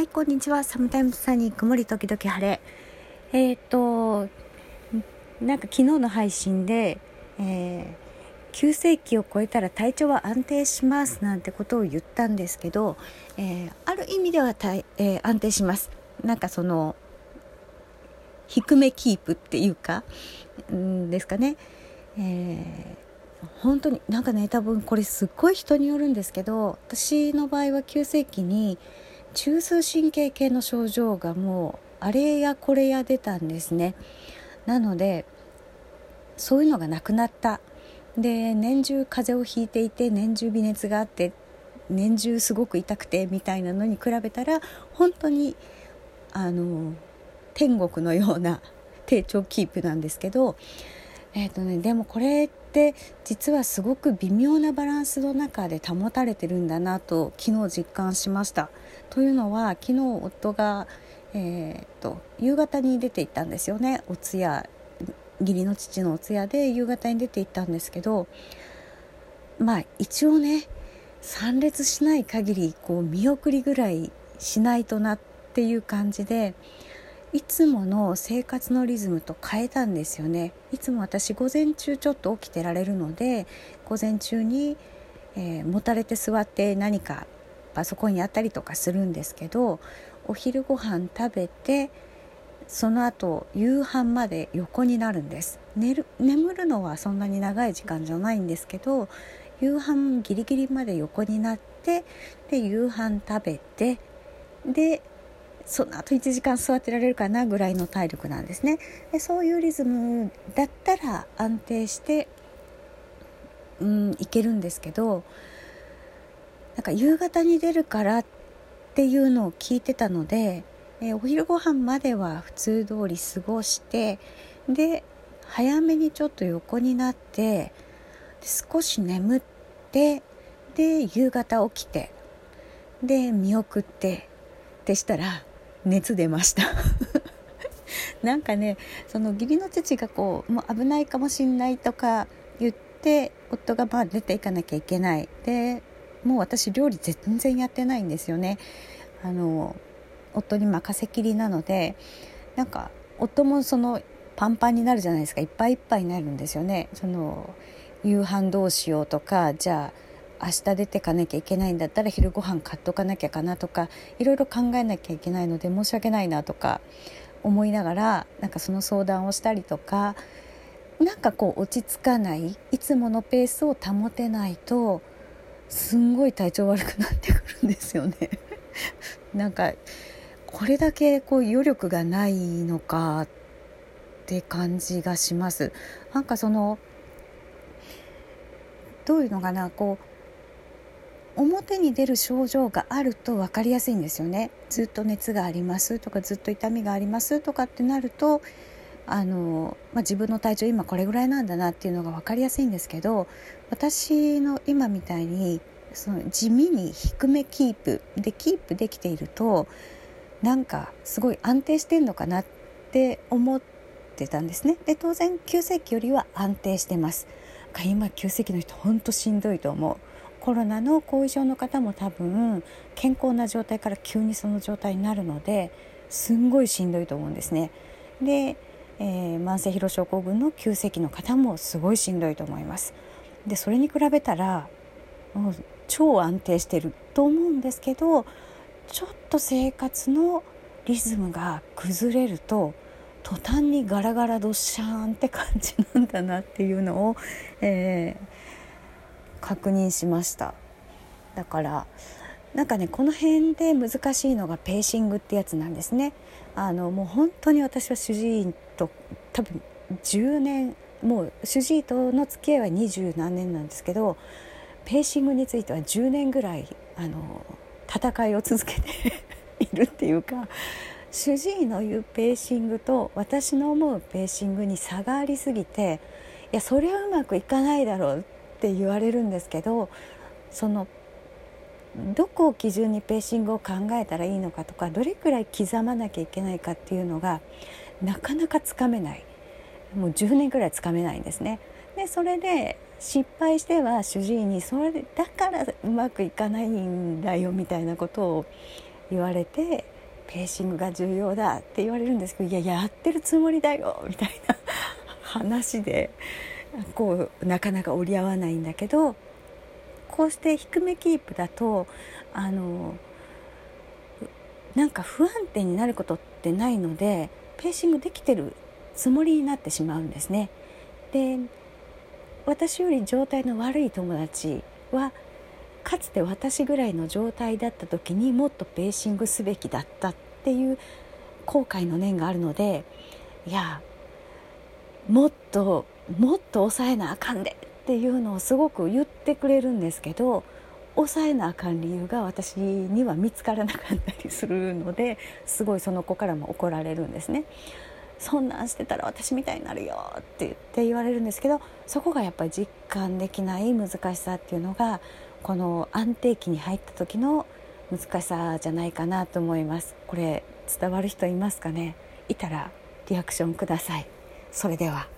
はい、こんにちは。サムタイムズサニー、曇り時々晴れ。えっ、ー、と、なんか昨日の配信で、えー、急性期を超えたら体調は安定しますなんてことを言ったんですけど、えー、ある意味ではたい、えー、安定します。なんかその、低めキープっていうか、んですかね。えー、本当になんかね多分これすっごい人によるんですけど私の場合は急性期に中枢神経系の症状がもうあれやこれや出たんですね。なのでそういうのがなくなった。で年中風邪をひいていて年中微熱があって年中すごく痛くてみたいなのに比べたら本当にあの天国のような低調キープなんですけど、えーとね、でもこれって実はすごく微妙なバランスの中で保たれてるんだなと昨日実感しました。というのは昨日夫が、えーと、夕方に出て行ったんですよねお通夜義理の父のお通夜で夕方に出て行ったんですけどまあ一応ね参列しない限りこう見送りぐらいしないとなっていう感じでいつもの生活のリズムと変えたんですよね。いつも私午前中ちょっと起きてられるので午前中に、えー、もたれて座って何かパソコンやったりとかするんですけどお昼ご飯食べてその後夕飯まで横になるんです。寝る眠るのはそんなに長い時間じゃないんですけど夕飯ギリギリまで横になってで夕飯食べてでその後1時間座ってられるかなぐらいの体力なんですね。でそういうリズムだったら安定してうんいけるんですけどなんか夕方に出るからっていうのを聞いてたので、えー、お昼ご飯までは普通通り過ごしてで早めにちょっと横になって少し眠ってで夕方起きてで見送ってってしたら熱出ました。なんかねその義理の父がこうもう危ないかもしんないとか言って夫がまあ出ていかなきゃいけない。でもう私料理全然やってないんですよね。あの夫に任せきりなのでなんか夫もそのパンパンになるじゃないですか。いっぱいいっぱいになるんですよね。その夕飯どうしようとかじゃあ明日出てかなきゃいけないんだったら昼ご飯買っとかなきゃかなとかいろいろ考えなきゃいけないので申し訳ないなとか思いながらなんかその相談をしたりとかなんかこう落ち着かないいつものペースを保てないとすんごい体調悪くなってくるんですよね。なんかこれだけこう余力がないのかって感じがします。なんかそのどういうのかなこう表に出る症状があると分かりやすいんですよね。ずっと熱がありますとかずっと痛みがありますとかってなるとあの、まあ、自分の体調今これぐらいなんだなっていうのが分かりやすいんですけど私の今みたいにその地味に低めキープでキープできているとなんかすごい安定してんのかなって思ってたんですね。で当然急性期よりは安定してます。今急性期の人ほんとしんどいと思う。コロナの後遺症の方も多分健康な状態から急にその状態になるのですんごいしんどいと思うんですねでえー、慢性疲労症候群の急性期の方もすごいしんどいと思います。でそれに比べたらもう超安定してると思うんですけどちょっと生活のリズムが崩れると途端にガラガラドッシャーンって感じなんだなっていうのを、えー、確認しました。だからなんかねこの辺で難しいのがペーシングってやつなんですね。あのもう本当に私は主治医と多分10年もう主治医との付き合いは二十何年なんですけどペーシングについては10年ぐらいあの戦いを続けて いるっていうか主治医の言うペーシングと私の思うペーシングに差がありすぎていやそれはうまくいかないだろうっって言われるんですけどそのどこを基準にペーシングを考えたらいいのかとかどれくらい刻まなきゃいけないかっていうのがなかなかつかめないもう10年くらいつかめないんですね。でそれで失敗しては主治医にそれだからうまくいかないんだよみたいなことを言われてペーシングが重要だって言われるんですけどいややってるつもりだよみたいな話でこうなかなか折り合わないんだけどこうして低めキープだとあのなんか不安定になることってないのでペーシングできてるつもりになってしまうんですね。で私より状態の悪い友達はかつて私ぐらいの状態だった時にもっとペーシングすべきだったっていう後悔の念があるのでいやもっともっと抑えなあかんでっていうのをすごく言ってくれるんですけど抑えなあかん理由が私には見つからなかったりするのですごいその子からも怒られるんですね。そんなんしてたら私みたいになるよって言って言われるんですけどそこがやっぱり実感できない難しさっていうのがこの安定期に入った時の難しさじゃないかなと思います。これ伝わる人いますかね？いたらリアクションください。それでは。